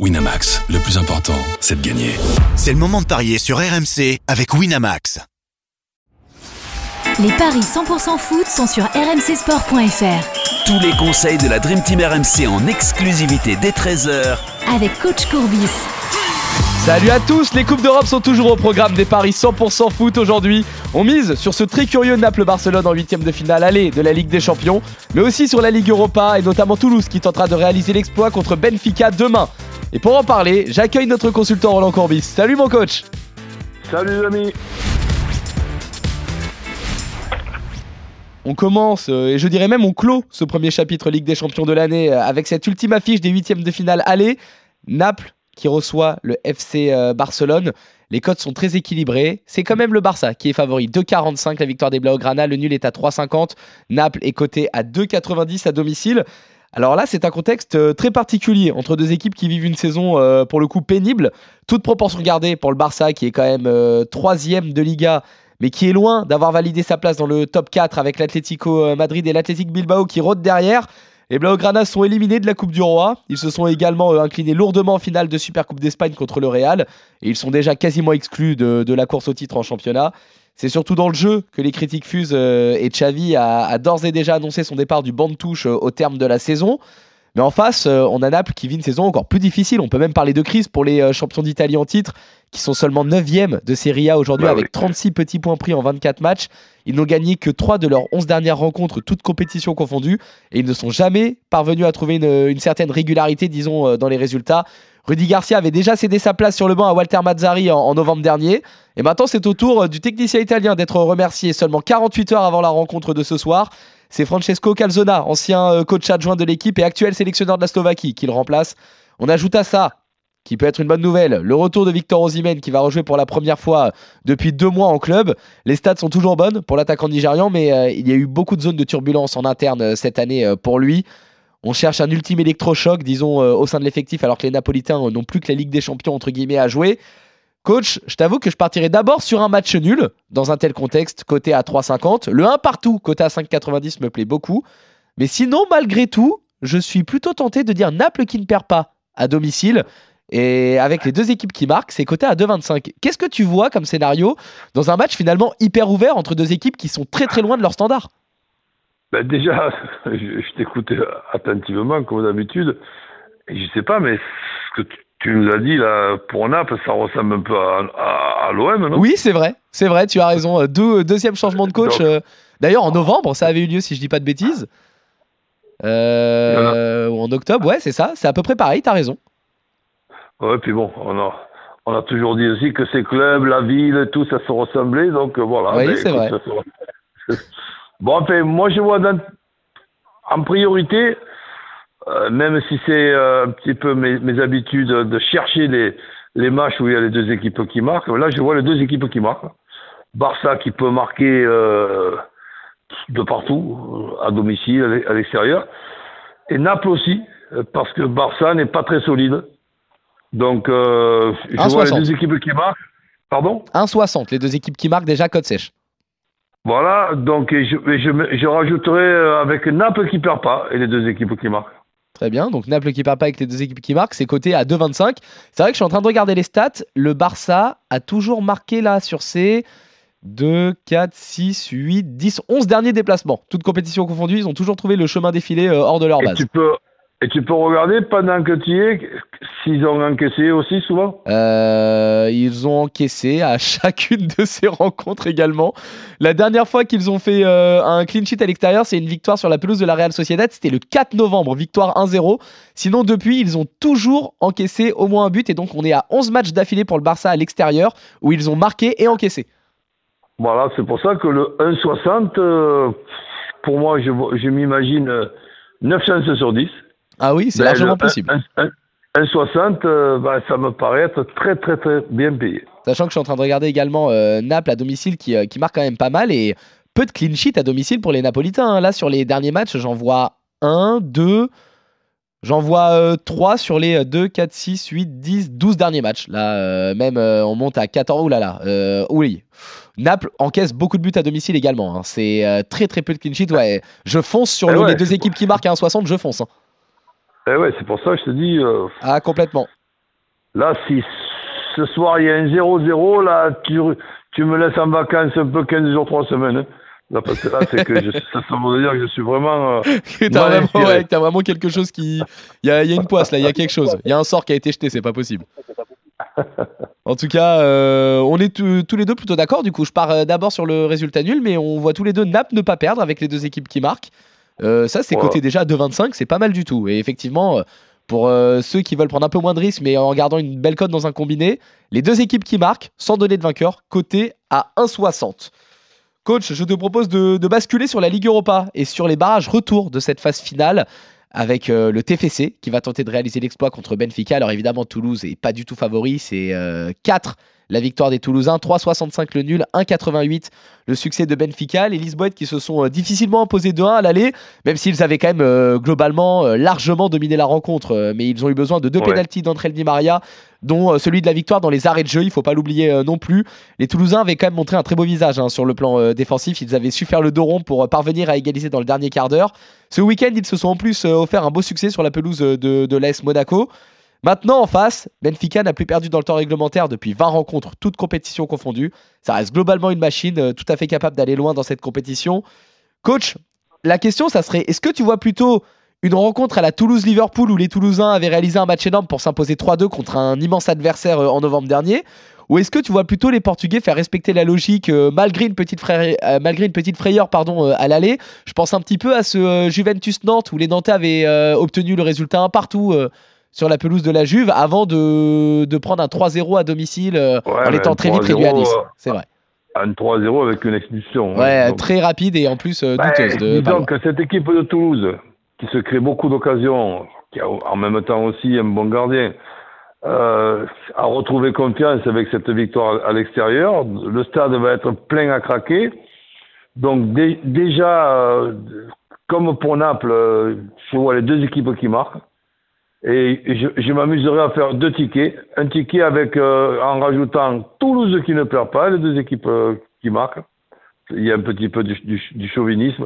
Winamax, le plus important, c'est de gagner. C'est le moment de parier sur RMC avec Winamax. Les paris 100% foot sont sur rmcsport.fr. Tous les conseils de la Dream Team RMC en exclusivité dès 13h Avec coach Courbis. Salut à tous, les Coupes d'Europe sont toujours au programme des paris 100% foot aujourd'hui. On mise sur ce très curieux Naples-Barcelone en huitième de finale aller de la Ligue des Champions, mais aussi sur la Ligue Europa et notamment Toulouse qui tentera de réaliser l'exploit contre Benfica demain. Et pour en parler, j'accueille notre consultant Roland Courbis. Salut mon coach Salut les amis On commence, euh, et je dirais même on clôt ce premier chapitre Ligue des Champions de l'année euh, avec cette ultime affiche des huitièmes de finale aller. Naples qui reçoit le FC euh, Barcelone. Les cotes sont très équilibrées. C'est quand même le Barça qui est favori. 2,45 la victoire des Blaugrana. Le nul est à 3,50. Naples est coté à 2,90 à domicile. Alors là, c'est un contexte euh, très particulier entre deux équipes qui vivent une saison euh, pour le coup pénible. Toute proportion gardée pour le Barça qui est quand même troisième de Liga mais qui est loin d'avoir validé sa place dans le top 4 avec l'Atlético Madrid et l'Athletic Bilbao qui rôdent derrière. Les Blaugrana sont éliminés de la Coupe du Roi. Ils se sont également euh, inclinés lourdement en finale de Supercoupe d'Espagne contre le Real. Et ils sont déjà quasiment exclus de, la course au titre en championnat. C'est surtout dans le jeu que les critiques fusent euh, et Xavi a, d'ores et déjà annoncé son départ du banc de touche euh, au terme de la saison. Mais en face, on a Naples qui vit une saison encore plus difficile. On peut même parler de crise pour les champions d'Italie en titre, qui sont seulement 9e de Serie A aujourd'hui, bah avec 36 petits points pris en 24 matchs. Ils n'ont gagné que 3 de leurs 11 dernières rencontres, toutes compétitions confondues, et ils ne sont jamais parvenus à trouver une, certaine régularité, disons, euh, dans les résultats. Rudy Garcia avait déjà cédé sa place sur le banc à Walter Mazzari en, novembre dernier. Et maintenant, c'est au tour euh, du technicien italien d'être remercié seulement 48 heures avant la rencontre de ce soir. C'est Francesco Calzona, ancien euh, coach adjoint de l'équipe et actuel sélectionneur de la Slovaquie, qui le remplace. On ajoute à ça qui peut être une bonne nouvelle. Le retour de Victor Osimhen qui va rejouer pour la première fois depuis deux mois en club. Les stats sont toujours bonnes pour l'attaquant nigérian, mais euh, il y a eu beaucoup de zones de turbulence en interne euh, cette année euh, pour lui. On cherche un ultime électrochoc, disons, au sein de l'effectif, alors que les Napolitains n'ont plus que la Ligue des Champions, entre guillemets, à jouer. Coach, je t'avoue que je partirais d'abord sur un match nul, dans un tel contexte, côté à 3,50. Le 1 partout, côté à 5,90 me plaît beaucoup. Mais sinon, malgré tout, je suis plutôt tenté de dire Naples qui ne perd pas à domicile. Et avec les deux équipes qui marquent, c'est coté à 2,25. Qu'est-ce que tu vois comme scénario dans un match finalement hyper ouvert entre deux équipes qui sont très très loin de leur standard? Ben Déjà, je, t'écoutais attentivement comme d'habitude. Je sais pas, mais ce que tu, nous as dit là pour Naples, ça ressemble un peu à, l'OM, non? Oui, c'est vrai, c'est vrai, tu as raison. Deux, deuxième changement de coach. Euh, d'ailleurs, en novembre, ça avait eu lieu, si je dis pas de bêtises. Euh, ou en octobre, ouais, c'est ça. C'est à peu près pareil, tu as raison. Ouais, puis bon, on a, on a toujours dit aussi que ces clubs, la ville, tout, ça se ressemblait, donc euh, voilà. Oui, c'est vrai. bon, enfin, moi, je vois en priorité, euh, même si c'est euh, un petit peu mes, mes, habitudes de chercher les, les matchs où il y a les deux équipes qui marquent, là, je vois les deux équipes qui marquent. Barça qui peut marquer de partout, à domicile, à l'extérieur. Et Naples aussi, parce que Barça n'est pas très solide. Donc, euh, je vois les deux équipes qui marquent. Pardon? 1,60, les deux équipes qui marquent déjà code sèche. Voilà, donc je, je, je rajouterai euh, avec Naples qui perd pas et les deux équipes qui marquent. Très bien, donc Naples qui perd pas avec les deux équipes qui marquent, c'est coté à 2,25. C'est vrai que je suis en train de regarder les stats. Le Barça a toujours marqué là sur ses 2, 4, 6, 8, 10, 11 derniers déplacements. Toutes compétitions confondues, ils ont toujours trouvé le chemin défilé euh, hors de leur base. tu peux, et tu peux regarder pendant que tu y es s'ils ont encaissé aussi souvent? Euh, Ils ont encaissé à chacune de ces rencontres également. La dernière fois qu'ils ont fait euh, un clean sheet à l'extérieur, c'est une victoire sur la pelouse de la Real Sociedad. C'était le 4 novembre, victoire 1-0. Sinon, depuis, ils ont toujours encaissé au moins un but. Et donc, on est à 11 matchs d'affilée pour le Barça à l'extérieur où ils ont marqué et encaissé. Voilà, c'est pour ça que le 1-60, euh, pour moi, je, je m'imagine 9 chances sur 10. Ah oui, c'est ben, largement possible. Un, 60, euh, bah, ça me paraît être très très très bien payé. Sachant que je suis en train de regarder également euh, Naples à domicile qui, euh, qui, marque quand même pas mal et peu de clean sheet à domicile pour les Napolitains. Hein. Là, sur les derniers matchs, j'en vois 1, 2, j'en vois 3 sur les 2, 4, 6, 8, 10, 12 derniers matchs. Là, même on monte à 14. Ouh là là, oui. Naples encaisse beaucoup de buts à domicile également. Hein. C'est très très peu de clean sheet. Ouais, je fonce sur eh les deux équipes qui marquent à 1,60, je fonce. Hein. Eh ouais, c'est pour ça que je te dis. Euh, ah, complètement. Là, si ce soir il y a un 0-0, là, tu, tu me laisses en vacances un peu 15 jours, 3 semaines. hein. Là, parce que là, c'est que je, ça, ça veut dire que je suis vraiment. euh, t'as vraiment, inspiré. ouais, t'as vraiment quelque chose qui. Il y a, il y a une poisse là, il y a quelque chose. Il y a un sort qui a été jeté, c'est pas possible. En tout cas, euh, on est tous- tous les deux plutôt d'accord. Du coup, je pars euh, d'abord sur le résultat nul, mais on voit tous les deux Naples ne pas perdre avec les deux équipes qui marquent. Euh, ça, c'est Ouais. coté déjà à 2,25, c'est pas mal du tout. Et effectivement, euh, pour euh, ceux qui veulent prendre un peu moins de risques, mais en gardant une belle cote dans un combiné, les deux équipes qui marquent, sans donner de vainqueur, coté à 1,60. Coach, je te propose de, de basculer sur la Ligue Europa et sur les barrages retour de cette phase finale avec euh, le TFC qui va tenter de réaliser l'exploit contre Benfica. Alors évidemment, Toulouse est pas du tout favori, c'est euh, 4 la victoire des Toulousains, 3,65 le nul, 1,88 le succès de Benfica. Les Lisboètes qui se sont euh, difficilement imposés 2-1 à l'aller, même s'ils avaient quand même euh, globalement euh, largement dominé la rencontre, mais ils ont eu besoin de deux Ouais. pénaltys d'André Di Maria, dont celui de la victoire dans les arrêts de jeu, il faut pas l'oublier non plus. Les Toulousains avaient quand même montré un très beau visage hein, sur le plan défensif, ils avaient su faire le dos rond pour parvenir à égaliser dans le dernier quart d'heure. Ce week-end, ils se sont en plus offert un beau succès sur la pelouse de, de l'AS Monaco. Maintenant, en face, Benfica n'a plus perdu dans le temps réglementaire depuis 20 rencontres, toutes compétitions confondues. Ça reste globalement une machine euh, tout à fait capable d'aller loin dans cette compétition. Coach, la question, ça serait est-ce que tu vois plutôt une rencontre à la Toulouse-Liverpool où les Toulousains avaient réalisé un match énorme pour s'imposer 3-2 contre un immense adversaire euh, en novembre dernier? Ou est-ce que tu vois plutôt les Portugais faire respecter la logique euh, malgré une petite, frayeur, malgré une petite frayeur pardon, à l'aller? Je pense un petit peu à ce Juventus-Nantes où les Nantais avaient obtenu le résultat un partout sur la pelouse de la Juve avant de, de prendre un 3-0 à domicile euh, Ouais, en étant très vite réduit à 10. 3-0, C'est vrai. un 3-0 avec une expulsion. Ouais, hein. Donc, très rapide et en plus euh, ben, douteuse de que cette équipe de Toulouse, qui se crée beaucoup d'occasions, qui a en même temps aussi un bon gardien, euh, a retrouvé confiance avec cette victoire à l'extérieur. Le stade va être plein à craquer. Donc dé- déjà, euh, comme pour Naples, euh, je vois les deux équipes qui marquent. Et je, je m'amuserai à faire deux tickets. Un ticket avec euh, en rajoutant Toulouse qui ne perd pas, les deux équipes euh, qui marquent. Il y a un petit peu du, du- du chauvinisme.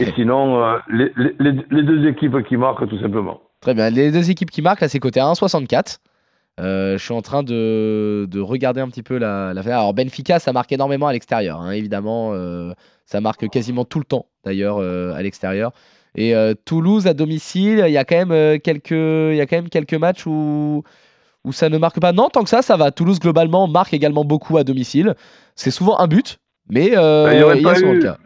Et sinon, euh, les, les- les deux équipes qui marquent tout simplement. Très bien. Les deux équipes qui marquent, là, c'est côté à 1,64. Euh, je suis en train de, de regarder un petit peu la, la Alors, Benfica, ça marque énormément à l'extérieur, hein, évidemment. ça marque quasiment tout le temps, d'ailleurs, à l'extérieur. Et euh, Toulouse, à domicile, il y, a quand même, euh, quelques, il y a quand même quelques matchs où, où ça ne marque pas. Non, tant que ça, ça va. Toulouse, globalement, marque également beaucoup à domicile. C'est souvent un but, mais euh, Bah, il y aurait il y a pas souvent eu- le cas.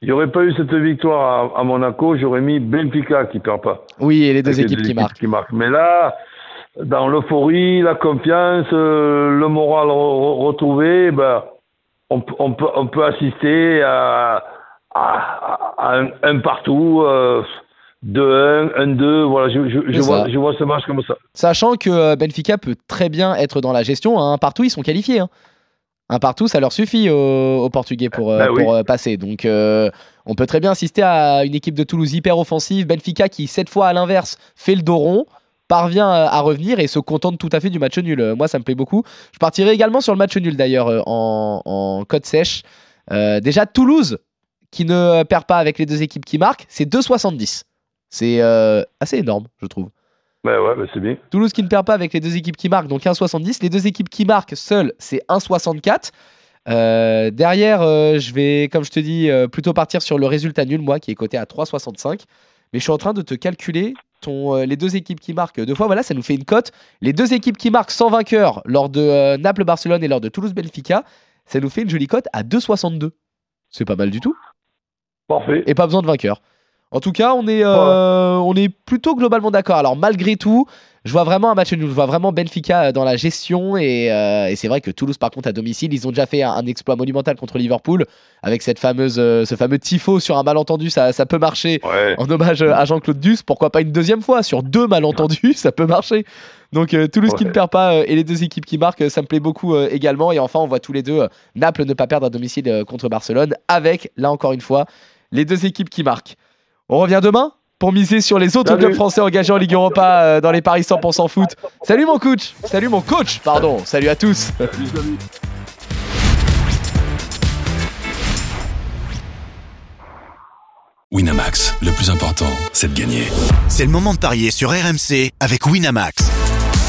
Il n'y aurait pas eu cette victoire à, à Monaco, j'aurais mis Benfica qui perd pas. Oui, et les deux les équipes qui marquent. qui marquent. Mais là, dans l'euphorie, la confiance, euh, le moral re- re- retrouvé, ben, on, on, peut, on peut assister à un, un partout, euh, 2-1, 1-2. Voilà, je, je, je C'est vois, je vois ce match comme ça. Sachant que euh, Benfica peut très bien être dans la gestion. hein. Un partout, ils sont qualifiés. hein. Un partout, ça leur suffit aux, aux Portugais pour, euh, Bah oui. euh, passer. Donc, euh, on peut très bien assister à une équipe de Toulouse hyper offensive. Benfica qui, cette fois, à l'inverse, fait le dos rond, parvient euh, à revenir et se contente tout à fait du match nul. Euh, Moi, ça me plaît beaucoup. Je partirai également sur le match nul, d'ailleurs, euh, en, en code sèche. Euh, déjà, Toulouse, qui ne perd pas avec les deux équipes qui marquent, c'est 2,70. C'est euh, assez énorme, je trouve. Ben ouais, ben c'est bien. Toulouse qui ne perd pas avec les deux équipes qui marquent, donc 1,70. Les deux équipes qui marquent seules, c'est 1,64. Euh, derrière, euh, je vais, comme je te dis, plutôt partir sur le résultat nul, moi, qui est coté à 3,65. Mais je suis en train de te calculer ton, les deux équipes qui marquent deux fois. Voilà, ça nous fait une cote. Les deux équipes qui marquent sans vainqueur lors de Naples-Barcelone et lors de Toulouse-Benfica, ça nous fait une jolie cote à 2,62. C'est pas mal du tout. Parfait. Et pas besoin de vainqueur. En tout cas, on est, euh, on est plutôt globalement d'accord. Alors, malgré tout, je vois vraiment un match nul. Je vois vraiment Benfica euh, dans la gestion. Et, euh, et c'est vrai que Toulouse, par contre, à domicile, ils ont déjà fait un, un exploit monumental contre Liverpool. Avec cette fameuse, euh, ce fameux tifo sur un malentendu, ça, ça peut marcher. Ouais. En hommage à Jean-Claude Duss, pourquoi pas une deuxième fois? Sur deux malentendus, ça peut marcher. Donc Toulouse qui ne perd pas et les deux équipes qui marquent, ça me plaît beaucoup également. Et enfin, on voit tous les deux Naples ne pas perdre à domicile contre Barcelone, avec, là encore une fois, les deux équipes qui marquent. On revient demain pour miser sur les autres Salut. clubs français engagés en Ligue Europa euh, dans les paris 100% foot. Salut mon coach Salut mon coach Pardon, salut à tous Winamax, le plus important, c'est de gagner. C'est le moment de parier sur RMC avec Winamax.